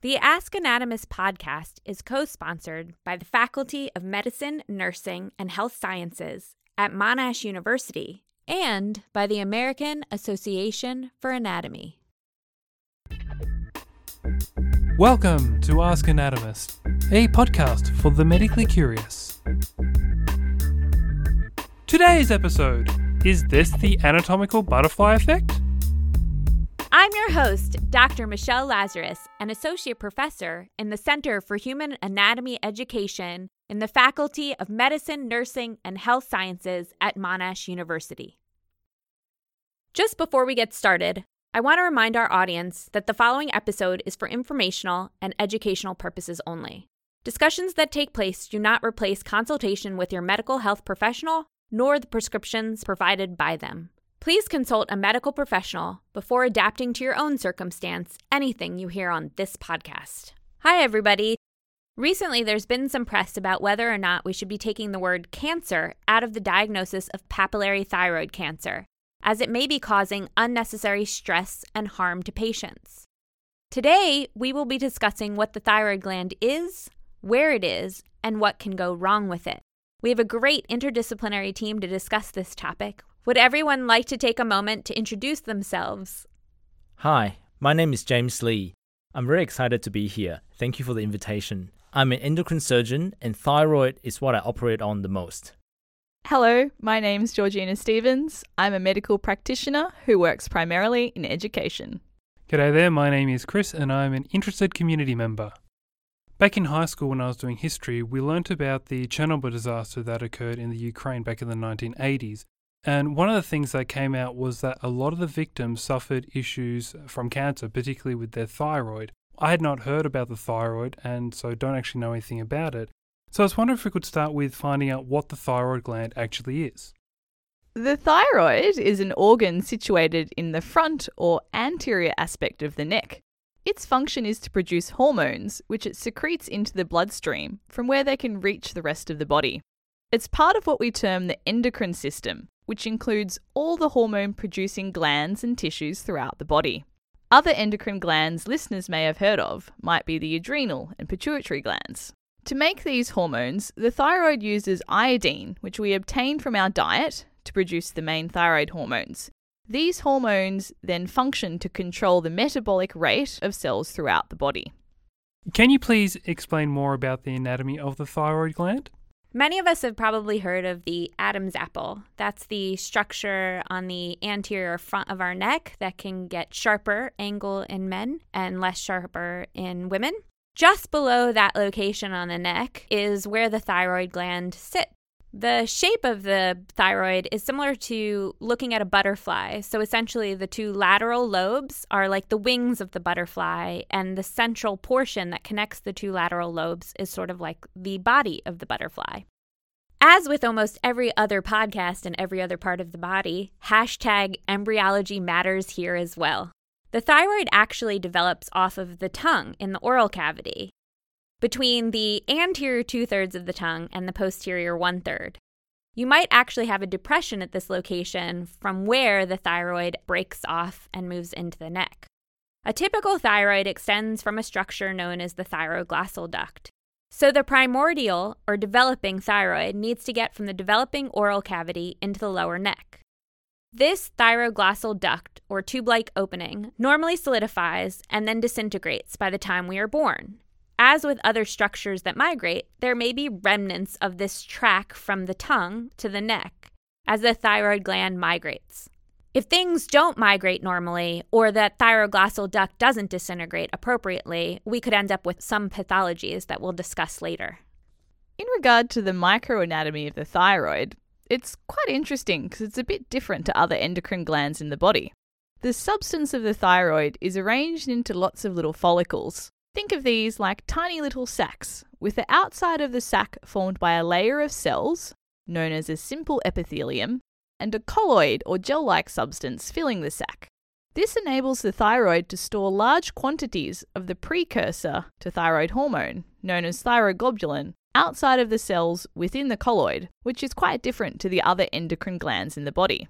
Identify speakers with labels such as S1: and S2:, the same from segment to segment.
S1: The Ask Anatomist podcast is co sponsored by the Faculty of Medicine, Nursing, and Health Sciences at Monash University and by the American Association for Anatomy.
S2: Welcome to Ask Anatomist, a podcast for the medically curious. Today's episode Is this the anatomical butterfly effect?
S1: I'm your host, Dr. Michelle Lazarus, an associate professor in the Center for Human Anatomy Education in the Faculty of Medicine, Nursing, and Health Sciences at Monash University. Just before we get started, I want to remind our audience that the following episode is for informational and educational purposes only. Discussions that take place do not replace consultation with your medical health professional nor the prescriptions provided by them. Please consult a medical professional before adapting to your own circumstance anything you hear on this podcast. Hi, everybody. Recently, there's been some press about whether or not we should be taking the word cancer out of the diagnosis of papillary thyroid cancer, as it may be causing unnecessary stress and harm to patients. Today, we will be discussing what the thyroid gland is, where it is, and what can go wrong with it. We have a great interdisciplinary team to discuss this topic, would everyone like to take a moment to introduce themselves?
S3: Hi, my name is James Lee. I'm very excited to be here. Thank you for the invitation. I'm an endocrine surgeon, and thyroid is what I operate on the most.
S4: Hello, my name is Georgina Stevens. I'm a medical practitioner who works primarily in education.
S2: G'day there, my name is Chris, and I'm an interested community member. Back in high school, when I was doing history, we learnt about the Chernobyl disaster that occurred in the Ukraine back in the 1980s, and one of the things that came out was that a lot of the victims suffered issues from cancer, particularly with their thyroid. I had not heard about the thyroid and so don't actually know anything about it. So I was wondering if we could start with finding out what the thyroid gland actually is.
S4: The thyroid is an organ situated in the front or anterior aspect of the neck. Its function is to produce hormones, which it secretes into the bloodstream, from where they can reach the rest of the body. It's part of what we term the endocrine system, which includes all the hormone producing glands and tissues throughout the body. Other endocrine glands listeners may have heard of might be the adrenal and pituitary glands. To make these hormones, the thyroid uses iodine, which we obtain from our diet, to produce the main thyroid hormones. These hormones then function to control the metabolic rate of cells throughout the body.
S2: Can you please explain more about the anatomy of the thyroid gland?
S1: Many of us have probably heard of the Adam's apple. That's the structure on the anterior front of our neck that can get sharper angle in men and less sharper in women. Just below that location on the neck is where the thyroid gland sits. The shape of the thyroid is similar to looking at a butterfly. So essentially, the two lateral lobes are like the wings of the butterfly, and the central portion that connects the two lateral lobes is sort of like the body of the butterfly. As with almost every other podcast and every other part of the body, hashtag embryology matters here as well. The thyroid actually develops off of the tongue in the oral cavity between the anterior two thirds of the tongue and the posterior one third. You might actually have a depression at this location from where the thyroid breaks off and moves into the neck. A typical thyroid extends from a structure known as the thyroglossal duct. So the primordial or developing thyroid needs to get from the developing oral cavity into the lower neck. This thyroglossal duct or tube like opening normally solidifies and then disintegrates by the time we are born, as with other structures that migrate, there may be remnants of this track from the tongue to the neck as the thyroid gland migrates. If things don't migrate normally, or the thyroglossal duct doesn't disintegrate appropriately, we could end up with some pathologies that we'll discuss later.
S4: In regard to the microanatomy of the thyroid, it's quite interesting because it's a bit different to other endocrine glands in the body. The substance of the thyroid is arranged into lots of little follicles, Think of these like tiny little sacs, with the outside of the sac formed by a layer of cells, known as a simple epithelium, and a colloid or gel like substance filling the sac. This enables the thyroid to store large quantities of the precursor to thyroid hormone, known as thyroglobulin, outside of the cells within the colloid, which is quite different to the other endocrine glands in the body.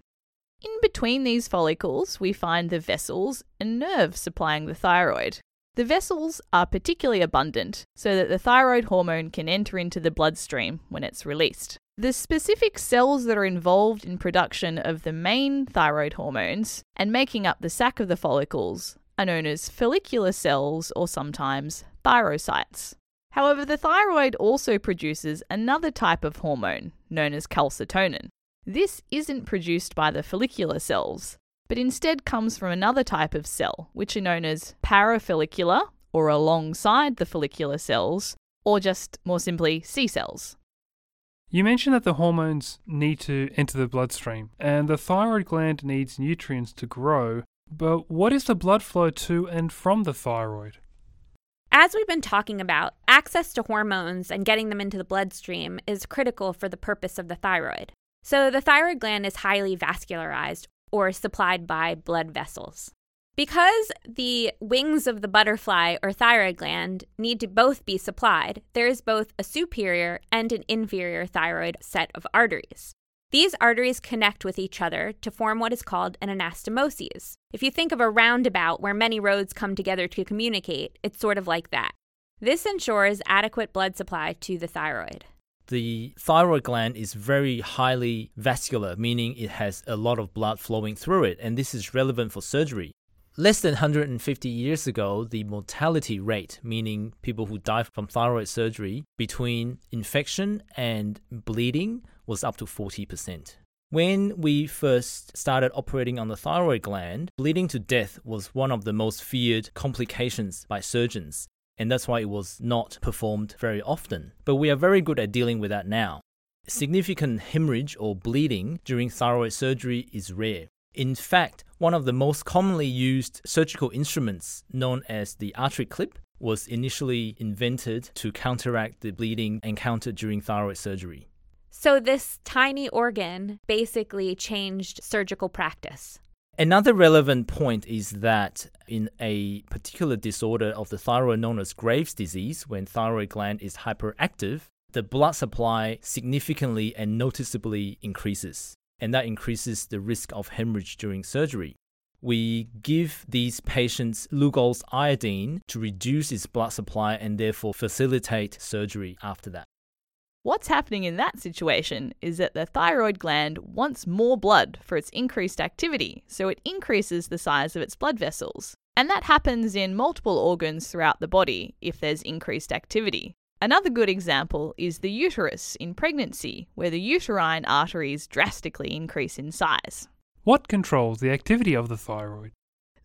S4: In between these follicles, we find the vessels and nerves supplying the thyroid. The vessels are particularly abundant so that the thyroid hormone can enter into the bloodstream when it's released. The specific cells that are involved in production of the main thyroid hormones and making up the sac of the follicles are known as follicular cells or sometimes thyrocytes. However, the thyroid also produces another type of hormone known as calcitonin. This isn't produced by the follicular cells, but instead comes from another type of cell, which are known as parafollicular or alongside the follicular cells, or just more simply C cells.
S2: You mentioned that the hormones need to enter the bloodstream, and the thyroid gland needs nutrients to grow. But what is the blood flow to and from the thyroid?
S1: As we've been talking about, access to hormones and getting them into the bloodstream is critical for the purpose of the thyroid. So, the thyroid gland is highly vascularized or supplied by blood vessels. Because the wings of the butterfly or thyroid gland need to both be supplied, there is both a superior and an inferior thyroid set of arteries. These arteries connect with each other to form what is called an anastomosis. If you think of a roundabout where many roads come together to communicate, it's sort of like that. This ensures adequate blood supply to the thyroid
S3: the thyroid gland is very highly vascular, meaning it has a lot of blood flowing through it, and this is relevant for surgery. Less than 150 years ago, the mortality rate, meaning people who die from thyroid surgery, between infection and bleeding was up to 40%. When we first started operating on the thyroid gland, bleeding to death was one of the most feared complications by surgeons and that's why it was not performed very often. But we are very good at dealing with that now. Significant hemorrhage or bleeding during thyroid surgery is rare. In fact, one of the most commonly used surgical instruments, known as the artery clip, was initially invented to counteract the bleeding encountered during thyroid surgery.
S1: So, this tiny organ basically changed surgical practice.
S3: Another relevant point is that in a particular disorder of the thyroid known as Graves' disease, when thyroid gland is hyperactive, the blood supply significantly and noticeably increases, and that increases the risk of hemorrhage during surgery. We give these patients Lugol's iodine to reduce its blood supply and therefore facilitate surgery after that.
S4: What's happening in that situation is that the thyroid gland wants more blood for its increased activity, so it increases the size of its blood vessels. And that happens in multiple organs throughout the body if there's increased activity. Another good example is the uterus in pregnancy, where the uterine arteries drastically increase in size.
S2: What controls the activity of the thyroid?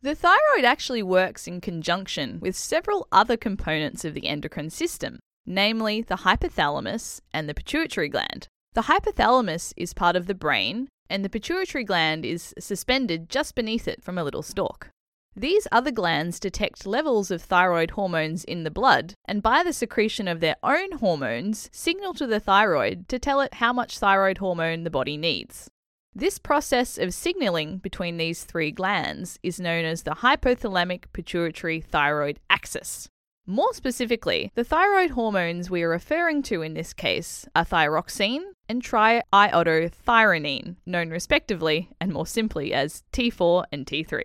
S4: The thyroid actually works in conjunction with several other components of the endocrine system, namely the hypothalamus and the pituitary gland. The hypothalamus is part of the brain, and the pituitary gland is suspended just beneath it from a little stalk. These other glands detect levels of thyroid hormones in the blood, and by the secretion of their own hormones, signal to the thyroid to tell it how much thyroid hormone the body needs. This process of signaling between these three glands is known as the hypothalamic pituitary thyroid axis. More specifically, the thyroid hormones we are referring to in this case are thyroxine and triiodothyronine, known respectively and more simply as T4 and T3.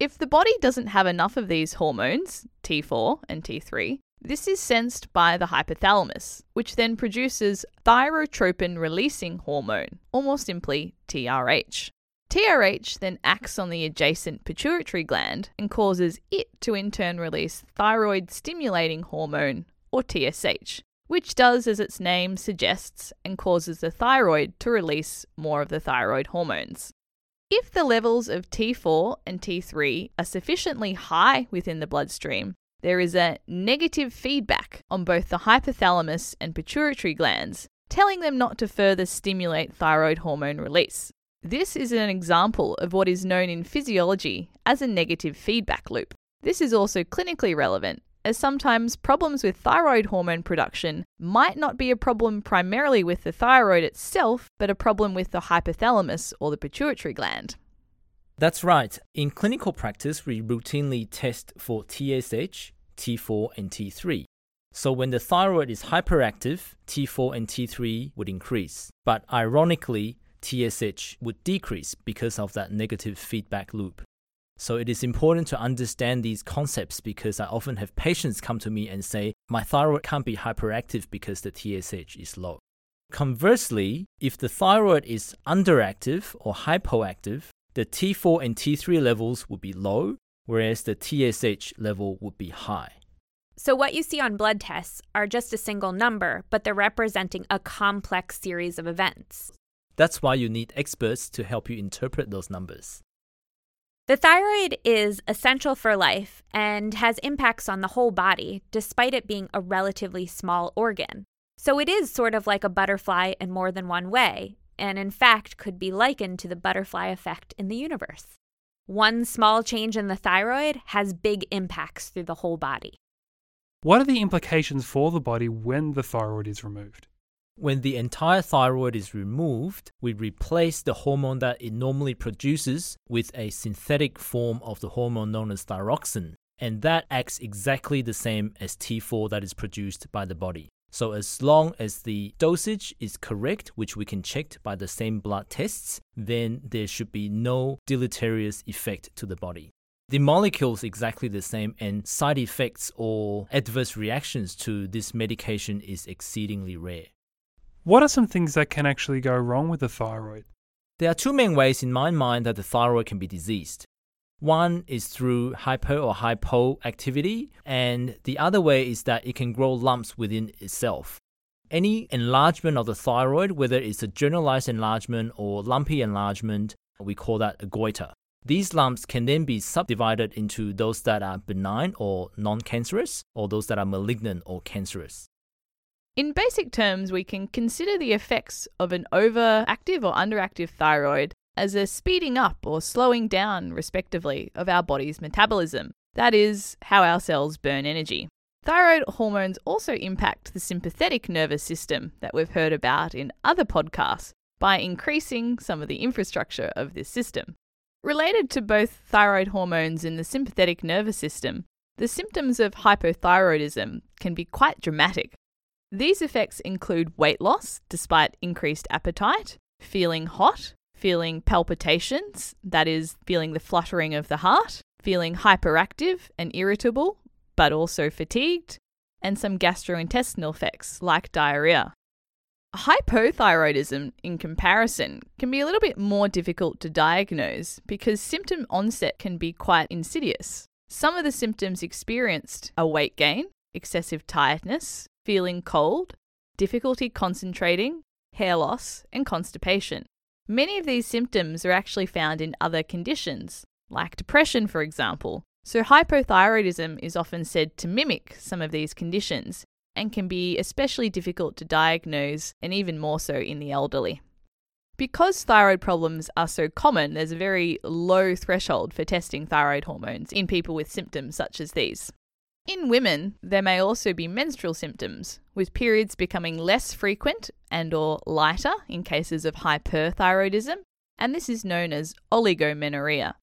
S4: If the body doesn't have enough of these hormones, T4 and T3, this is sensed by the hypothalamus, which then produces thyrotropin releasing hormone, or more simply TRH. TRH then acts on the adjacent pituitary gland and causes it to in turn release thyroid stimulating hormone, or TSH, which does as its name suggests and causes the thyroid to release more of the thyroid hormones. If the levels of T4 and T3 are sufficiently high within the bloodstream, there is a negative feedback on both the hypothalamus and pituitary glands, telling them not to further stimulate thyroid hormone release. This is an example of what is known in physiology as a negative feedback loop. This is also clinically relevant, as sometimes problems with thyroid hormone production might not be a problem primarily with the thyroid itself, but a problem with the hypothalamus or the pituitary gland.
S3: That's right. In clinical practice, we routinely test for TSH, T4, and T3. So when the thyroid is hyperactive, T4 and T3 would increase. But ironically, TSH would decrease because of that negative feedback loop. So it is important to understand these concepts because I often have patients come to me and say, my thyroid can't be hyperactive because the TSH is low. Conversely, if the thyroid is underactive or hypoactive, the T4 and T3 levels would be low, whereas the TSH level would be high.
S1: So, what you see on blood tests are just a single number, but they're representing a complex series of events.
S3: That's why you need experts to help you interpret those numbers.
S1: The thyroid is essential for life and has impacts on the whole body, despite it being a relatively small organ. So, it is sort of like a butterfly in more than one way, and in fact could be likened to the butterfly effect in the universe. One small change in the thyroid has big impacts through the whole body.
S2: What are the implications for the body when the thyroid is removed?
S3: When the entire thyroid is removed, we replace the hormone that it normally produces with a synthetic form of the hormone known as thyroxine, and that acts exactly the same as T4 that is produced by the body. So, as long as the dosage is correct, which we can check by the same blood tests, then there should be no deleterious effect to the body. The molecule is exactly the same, and side effects or adverse reactions to this medication is exceedingly rare.
S2: What are some things that can actually go wrong with the thyroid?
S3: There are two main ways in my mind that the thyroid can be diseased. One is through hyper or hypoactivity, and the other way is that it can grow lumps within itself. Any enlargement of the thyroid, whether it's a generalized enlargement or lumpy enlargement, we call that a goiter. These lumps can then be subdivided into those that are benign or non cancerous, or those that are malignant or cancerous.
S4: In basic terms, we can consider the effects of an overactive or underactive thyroid as a speeding up or slowing down, respectively, of our body's metabolism. That is, how our cells burn energy. Thyroid hormones also impact the sympathetic nervous system that we've heard about in other podcasts by increasing some of the infrastructure of this system. Related to both thyroid hormones and the sympathetic nervous system, the symptoms of hypothyroidism can be quite dramatic. These effects include weight loss despite increased appetite, feeling hot, feeling palpitations, that is, feeling the fluttering of the heart, feeling hyperactive and irritable, but also fatigued, and some gastrointestinal effects like diarrhea. Hypothyroidism, in comparison, can be a little bit more difficult to diagnose because symptom onset can be quite insidious. Some of the symptoms experienced are weight gain, excessive tiredness, feeling cold, difficulty concentrating, hair loss, and constipation. Many of these symptoms are actually found in other conditions, like depression, for example. So, hypothyroidism is often said to mimic some of these conditions, and can be especially difficult to diagnose and even more so in the elderly. Because thyroid problems are so common, there's a very low threshold for testing thyroid hormones in people with symptoms such as these. In women, there may also be menstrual symptoms, with periods becoming less frequent and or lighter in cases of hyperthyroidism, and this is known as oligomenorrhea.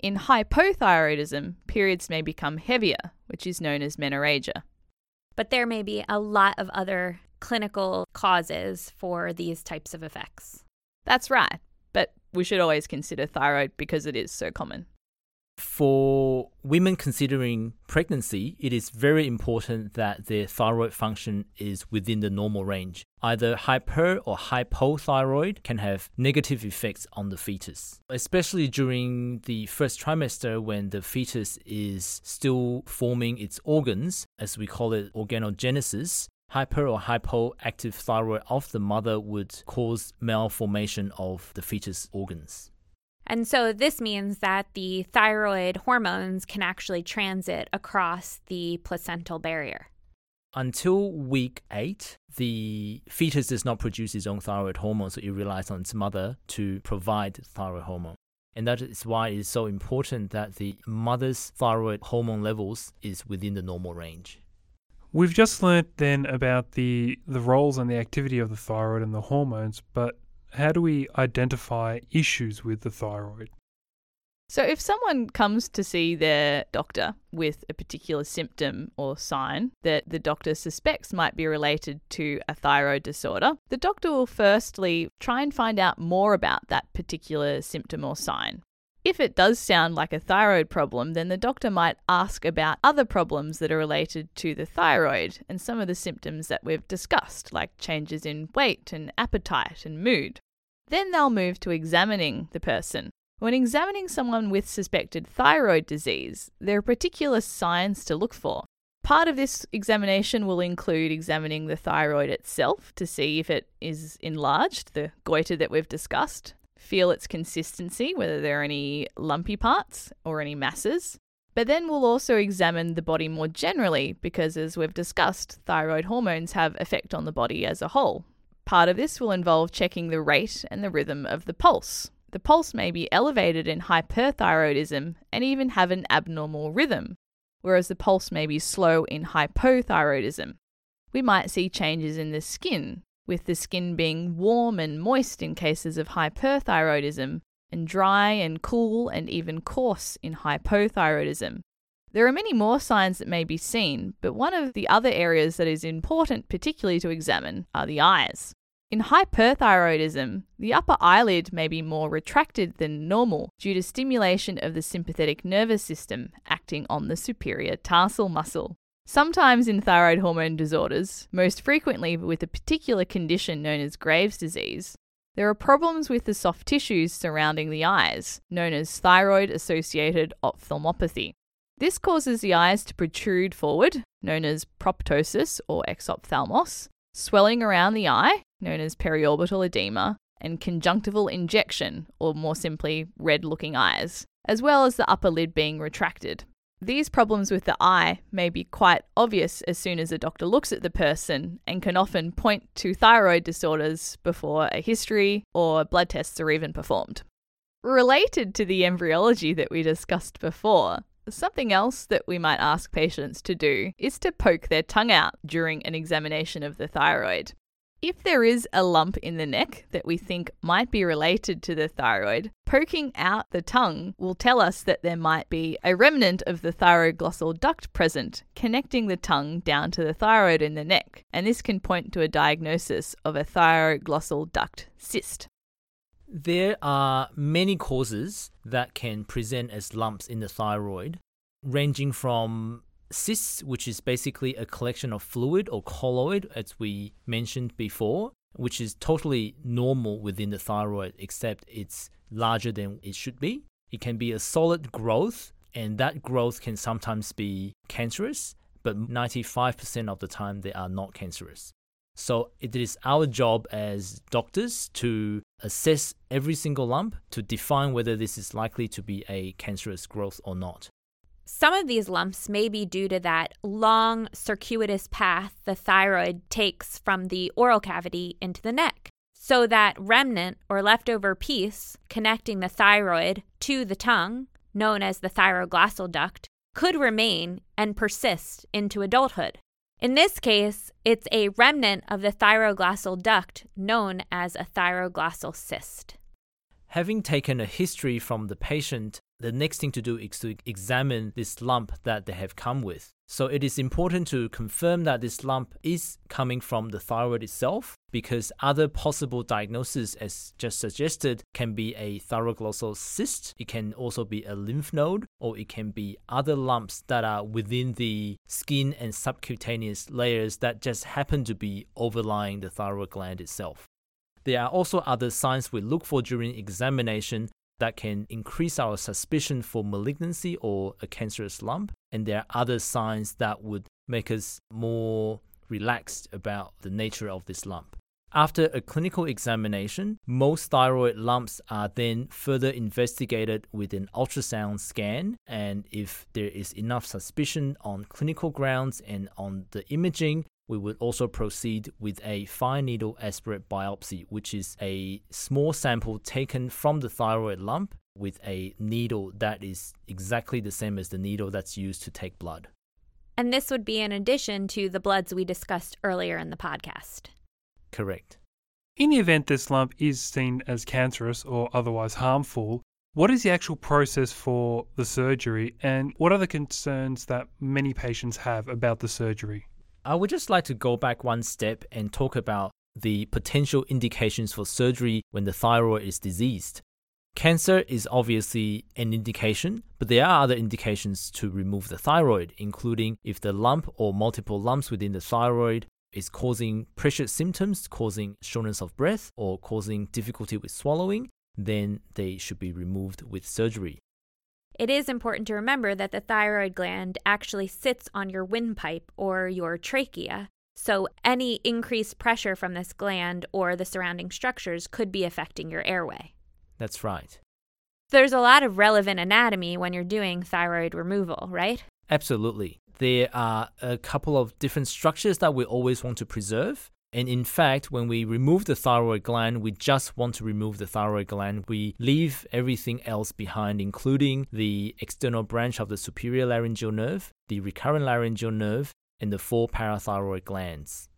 S4: In hypothyroidism, periods may become heavier, which is known as menorrhagia
S1: but there may be a lot of other clinical causes for these types of effects.
S4: That's right, but we should always consider thyroid because it is so common.
S3: For women considering pregnancy, it is very important that their thyroid function is within the normal range. Either hyper or hypothyroid can have negative effects on the fetus, especially during the first trimester when the fetus is still forming its organs, as we call it organogenesis. Hyper or hypoactive thyroid of the mother would cause malformation of the fetus organs.
S1: And so this means that the thyroid hormones can actually transit across the placental barrier.
S3: Until week eight, the fetus does not produce its own thyroid hormone, so it relies on its mother to provide thyroid hormone. And that is why it is so important that the mother's thyroid hormone levels is within the normal range.
S2: We've just learnt then about the the roles and the activity of the thyroid and the hormones, but how do we identify issues with the thyroid?
S4: So, if someone comes to see their doctor with a particular symptom or sign that the doctor suspects might be related to a thyroid disorder, the doctor will firstly try and find out more about that particular symptom or sign. If it does sound like a thyroid problem, then the doctor might ask about other problems that are related to the thyroid and some of the symptoms that we've discussed, like changes in weight and appetite and mood. Then they'll move to examining the person. When examining someone with suspected thyroid disease, there are particular signs to look for. Part of this examination will include examining the thyroid itself to see if it is enlarged, the goiter that we've discussed, feel its consistency, whether there are any lumpy parts or any masses. But then we'll also examine the body more generally because, as we've discussed, thyroid hormones have effect on the body as a whole. Part of this will involve checking the rate and the rhythm of the pulse, the pulse may be elevated in hyperthyroidism and even have an abnormal rhythm, whereas the pulse may be slow in hypothyroidism. We might see changes in the skin, with the skin being warm and moist in cases of hyperthyroidism, and dry and cool and even coarse in hypothyroidism. There are many more signs that may be seen, but one of the other areas that is important, particularly to examine, are the eyes. In hyperthyroidism, the upper eyelid may be more retracted than normal due to stimulation of the sympathetic nervous system acting on the superior tarsal muscle. Sometimes in thyroid hormone disorders, most frequently with a particular condition known as Graves' disease, there are problems with the soft tissues surrounding the eyes, known as thyroid associated ophthalmopathy. This causes the eyes to protrude forward, known as proptosis or exophthalmos, swelling around the eye, known as periorbital edema, and conjunctival injection, or more simply, red looking eyes, as well as the upper lid being retracted. These problems with the eye may be quite obvious as soon as a doctor looks at the person and can often point to thyroid disorders before a history or blood tests are even performed. Related to the embryology that we discussed before, Something else that we might ask patients to do is to poke their tongue out during an examination of the thyroid. If there is a lump in the neck that we think might be related to the thyroid, poking out the tongue will tell us that there might be a remnant of the thyroglossal duct present, connecting the tongue down to the thyroid in the neck, and this can point to a diagnosis of a thyroglossal duct cyst.
S3: There are many causes that can present as lumps in the thyroid, ranging from cysts, which is basically a collection of fluid or colloid, as we mentioned before, which is totally normal within the thyroid, except it's larger than it should be. It can be a solid growth, and that growth can sometimes be cancerous, but 95% of the time they are not cancerous. So it is our job as doctors to assess every single lump to define whether this is likely to be a cancerous growth or not.
S1: Some of these lumps may be due to that long circuitous path the thyroid takes from the oral cavity into the neck. So that remnant or leftover piece connecting the thyroid to the tongue, known as the thyroglossal duct, could remain and persist into adulthood. In this case, it's a remnant of the thyroglossal duct known as a thyroglossal cyst.
S3: Having taken a history from the patient, the next thing to do is to examine this lump that they have come with. So it is important to confirm that this lump is coming from the thyroid itself because other possible diagnoses, as just suggested, can be a thyroglossal cyst, it can also be a lymph node, or it can be other lumps that are within the skin and subcutaneous layers that just happen to be overlying the thyroid gland itself. There are also other signs we look for during examination that can increase our suspicion for malignancy or a cancerous lump. And there are other signs that would make us more relaxed about the nature of this lump. After a clinical examination, most thyroid lumps are then further investigated with an ultrasound scan. And if there is enough suspicion on clinical grounds and on the imaging, we would also proceed with a fine needle aspirate biopsy, which is a small sample taken from the thyroid lump with a needle that is exactly the same as the needle that's used to take blood.
S1: And this would be in addition to the bloods we discussed earlier in the podcast.
S3: Correct.
S2: In the event this lump is seen as cancerous or otherwise harmful, what is the actual process for the surgery and what are the concerns that many patients have about the surgery?
S3: I would just like to go back one step and talk about the potential indications for surgery when the thyroid is diseased. Cancer is obviously an indication, but there are other indications to remove the thyroid, including if the lump or multiple lumps within the thyroid is causing pressure symptoms, causing shortness of breath, or causing difficulty with swallowing, then they should be removed with surgery.
S1: It is important to remember that the thyroid gland actually sits on your windpipe or your trachea, so any increased pressure from this gland or the surrounding structures could be affecting your airway.
S3: That's right.
S1: There's a lot of relevant anatomy when you're doing thyroid removal, right?
S3: Absolutely. There are a couple of different structures that we always want to preserve. And in fact, when we remove the thyroid gland, we just want to remove the thyroid gland. We leave everything else behind, including the external branch of the superior laryngeal nerve, the recurrent laryngeal nerve, and the four parathyroid glands.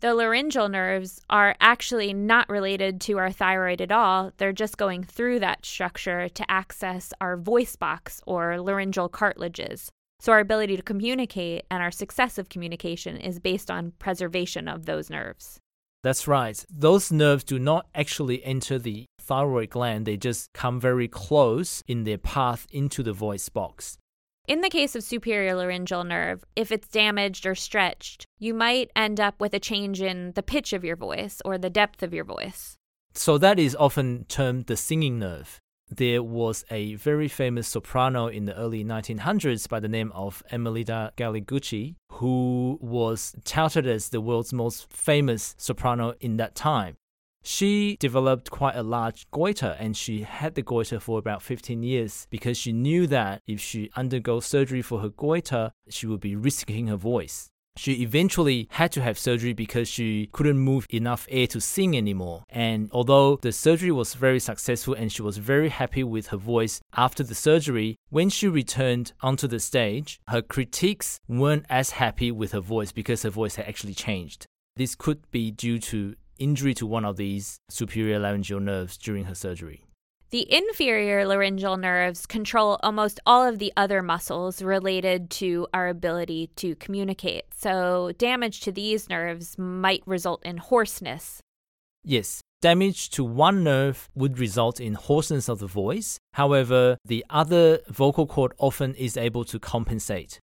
S1: The laryngeal nerves are actually not related to our thyroid at all. They're just going through that structure to access our voice box or laryngeal cartilages. So, our ability to communicate and our success of communication is based on preservation of those nerves.
S3: That's right. Those nerves do not actually enter the thyroid gland, they just come very close in their path into the voice box.
S1: In the case of superior laryngeal nerve, if it's damaged or stretched, you might end up with a change in the pitch of your voice or the depth of your voice.
S3: So that is often termed the singing nerve. There was a very famous soprano in the early 1900s by the name of Amelita Galli-Curci, who was touted as the world's most famous soprano in that time. She developed quite a large goiter and she had the goiter for about 15 years because she knew that if she undergoes surgery for her goiter, she would be risking her voice. She eventually had to have surgery because she couldn't move enough air to sing anymore. And although the surgery was very successful and she was very happy with her voice after the surgery, when she returned onto the stage, her critics weren't as happy with her voice because her voice had actually changed. This could be due to injury to one of these superior laryngeal nerves during her surgery.
S1: The inferior laryngeal nerves control almost all of the other muscles related to our ability to communicate. So, damage to these nerves might result in hoarseness.
S3: Yes, damage to one nerve would result in hoarseness of the voice. However, the other vocal cord often is able to compensate.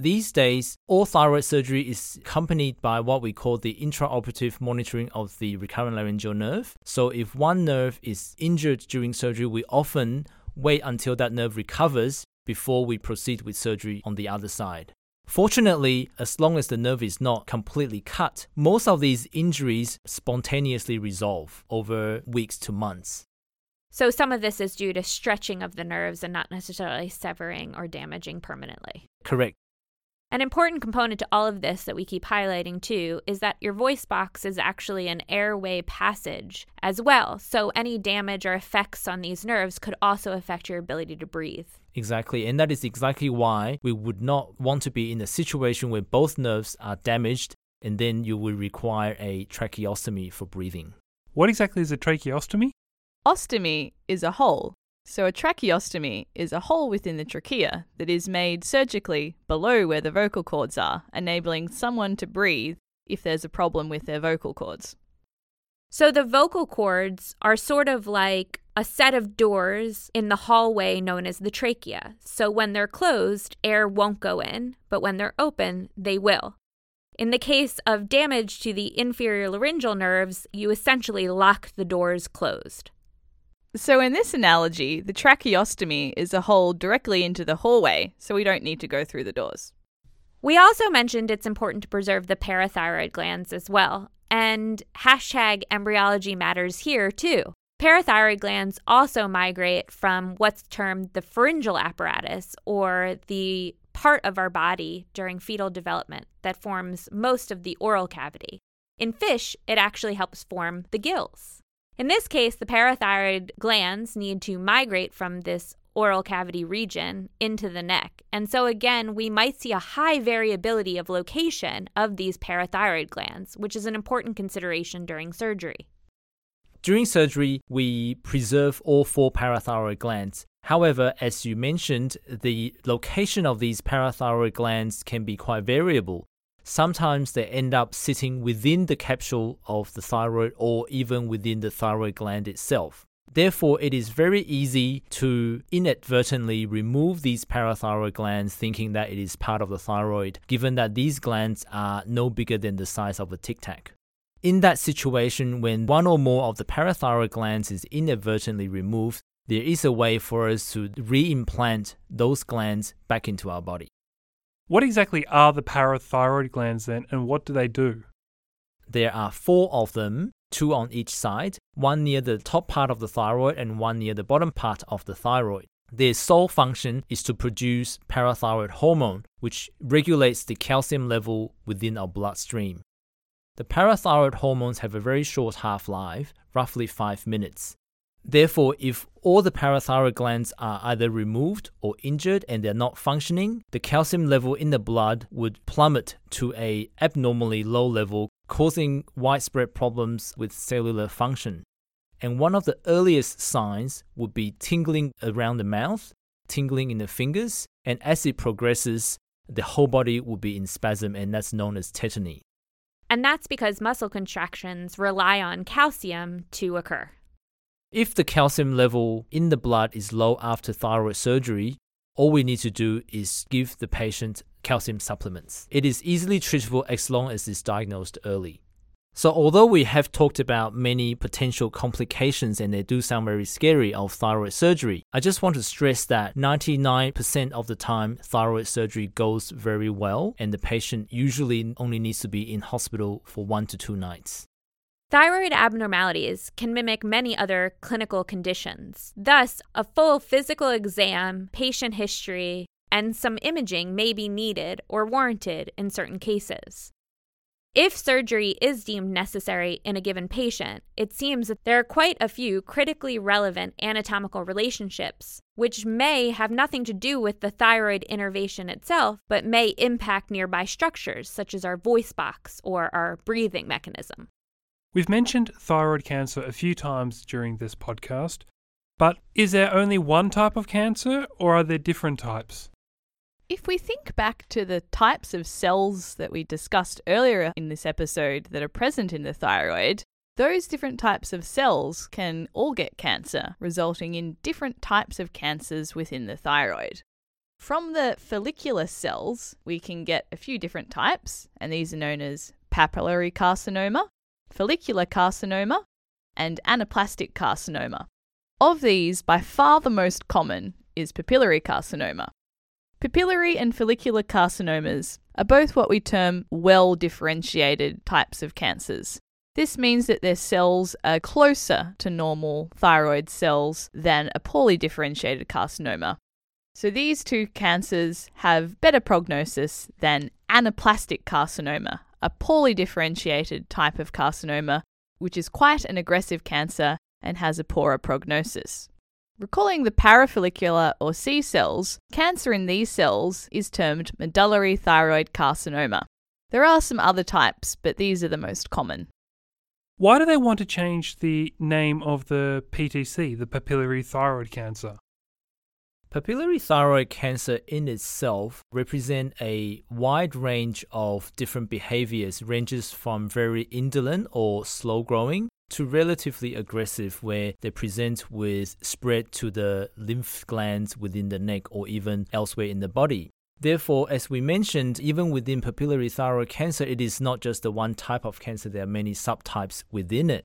S3: These days, all thyroid surgery is accompanied by what we call the intraoperative monitoring of the recurrent laryngeal nerve. So, if one nerve is injured during surgery, we often wait until that nerve recovers before we proceed with surgery on the other side. Fortunately, as long as the nerve is not completely cut, most of these injuries spontaneously resolve over weeks to months.
S1: So, some of this is due to stretching of the nerves and not necessarily severing or damaging permanently.
S3: Correct.
S1: An important component to all of this that we keep highlighting too is that your voice box is actually an airway passage as well. So any damage or effects on these nerves could also affect your ability to breathe.
S3: Exactly. And that is exactly why we would not want to be in a situation where both nerves are damaged and then you will require a tracheostomy for breathing.
S2: What exactly is a tracheostomy?
S4: Ostomy is a hole so, a tracheostomy is a hole within the trachea that is made surgically below where the vocal cords are, enabling someone to breathe if there's a problem with their vocal cords.
S1: So, the vocal cords are sort of like a set of doors in the hallway known as the trachea. So, when they're closed, air won't go in, but when they're open, they will. In the case of damage to the inferior laryngeal nerves, you essentially lock the doors closed.
S4: So, in this analogy, the tracheostomy is a hole directly into the hallway, so we don't need to go through the doors.
S1: We also mentioned it's important to preserve the parathyroid glands as well, and hashtag embryology matters here too. Parathyroid glands also migrate from what's termed the pharyngeal apparatus, or the part of our body during fetal development that forms most of the oral cavity. In fish, it actually helps form the gills. In this case, the parathyroid glands need to migrate from this oral cavity region into the neck. And so, again, we might see a high variability of location of these parathyroid glands, which is an important consideration during surgery.
S3: During surgery, we preserve all four parathyroid glands. However, as you mentioned, the location of these parathyroid glands can be quite variable sometimes they end up sitting within the capsule of the thyroid or even within the thyroid gland itself. Therefore, it is very easy to inadvertently remove these parathyroid glands thinking that it is part of the thyroid, given that these glands are no bigger than the size of a tic tac. In that situation, when one or more of the parathyroid glands is inadvertently removed, there is a way for us to reimplant those glands back into our body.
S2: What exactly are the parathyroid glands then, and what do they do?
S3: There are four of them, two on each side, one near the top part of the thyroid and one near the bottom part of the thyroid. Their sole function is to produce parathyroid hormone, which regulates the calcium level within our bloodstream. The parathyroid hormones have a very short half life, roughly 5 minutes. Therefore, if all the parathyroid glands are either removed or injured and they're not functioning, the calcium level in the blood would plummet to a abnormally low level, causing widespread problems with cellular function. And one of the earliest signs would be tingling around the mouth, tingling in the fingers, and as it progresses, the whole body will be in spasm, and that's known as tetany.
S1: And that's because muscle contractions rely on calcium to occur.
S3: If the calcium level in the blood is low after thyroid surgery, all we need to do is give the patient calcium supplements. It is easily treatable as long as it's diagnosed early. So, although we have talked about many potential complications and they do sound very scary of thyroid surgery, I just want to stress that 99% of the time, thyroid surgery goes very well, and the patient usually only needs to be in hospital for one to two nights.
S1: Thyroid abnormalities can mimic many other clinical conditions. Thus, a full physical exam, patient history, and some imaging may be needed or warranted in certain cases. If surgery is deemed necessary in a given patient, it seems that there are quite a few critically relevant anatomical relationships, which may have nothing to do with the thyroid innervation itself, but may impact nearby structures such as our voice box or our breathing mechanism.
S2: We've mentioned thyroid cancer a few times during this podcast, but is there only one type of cancer or are there different types?
S4: If we think back to the types of cells that we discussed earlier in this episode that are present in the thyroid, those different types of cells can all get cancer, resulting in different types of cancers within the thyroid. From the follicular cells, we can get a few different types, and these are known as papillary carcinoma, follicular carcinoma, and anaplastic carcinoma. Of these, by far the most common is papillary carcinoma. Papillary and follicular carcinomas are both what we term well differentiated types of cancers. This means that their cells are closer to normal thyroid cells than a poorly differentiated carcinoma. So these two cancers have better prognosis than anaplastic carcinoma, a poorly differentiated type of carcinoma, which is quite an aggressive cancer and has a poorer prognosis. Recalling the parafollicular or C cells, cancer in these cells is termed medullary thyroid carcinoma. There are some other types, but these are the most common.
S2: Why do they want to change the name of the PTC, the papillary thyroid cancer?
S3: Papillary thyroid cancer in itself represent a wide range of different behaviors ranges from very indolent or slow growing to relatively aggressive where they present with spread to the lymph glands within the neck or even elsewhere in the body. Therefore, as we mentioned, even within papillary thyroid cancer, it is not just the one type of cancer, there are many subtypes within it.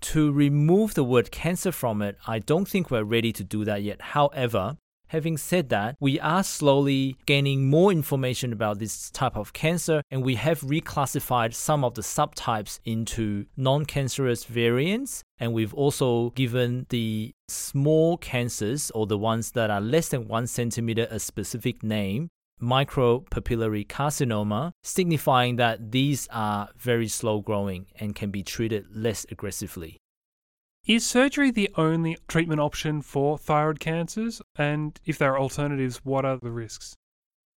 S3: To remove the word cancer from it, I don't think we're ready to do that yet. However, Having said that, we are slowly gaining more information about this type of cancer, and we have reclassified some of the subtypes into non cancerous variants. And we've also given the small cancers, or the ones that are less than one centimeter, a specific name micropapillary carcinoma, signifying that these are very slow growing and can be treated less aggressively.
S2: Is surgery the only treatment option for thyroid cancers? And if there are alternatives, what are the risks?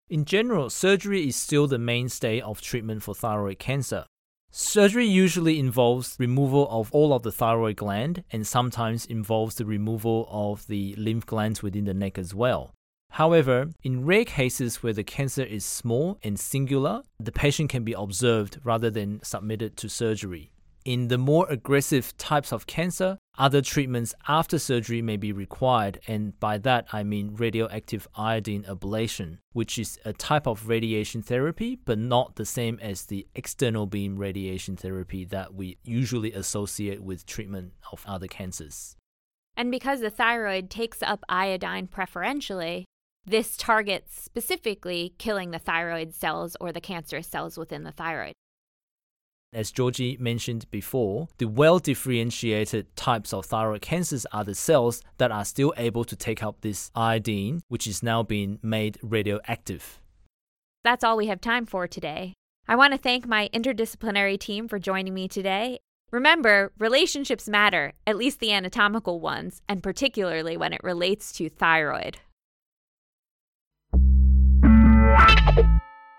S3: In general, surgery is still the mainstay of treatment for thyroid cancer. Surgery usually involves removal of all of the thyroid gland and sometimes involves the removal of the lymph glands within the neck as well. However, in rare cases where the cancer is small and singular, the patient can be observed rather than submitted to surgery. In the more aggressive types of cancer, other treatments after surgery may be required, and by that I mean radioactive iodine ablation, which is a type of radiation therapy but not the same as the external beam radiation therapy that we usually associate with treatment of other cancers.
S1: And because the thyroid takes up iodine preferentially, this targets specifically killing the thyroid cells or the cancerous cells within the thyroid.
S3: As Georgie mentioned before, the well differentiated types of thyroid cancers are the cells that are still able to take up this iodine, which is now being made radioactive.
S1: That's all we have time for today. I want to thank my interdisciplinary team for joining me today. Remember, relationships matter, at least the anatomical ones, and particularly when it relates to thyroid.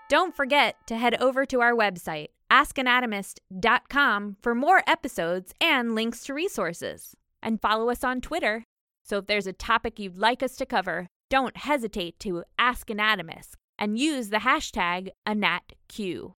S1: Don't forget to head over to our website, askanatomist.com, for more episodes and links to resources. And follow us on Twitter. So if there's a topic you'd like us to cover, don't hesitate to ask Anatomist and use the hashtag AnatQ.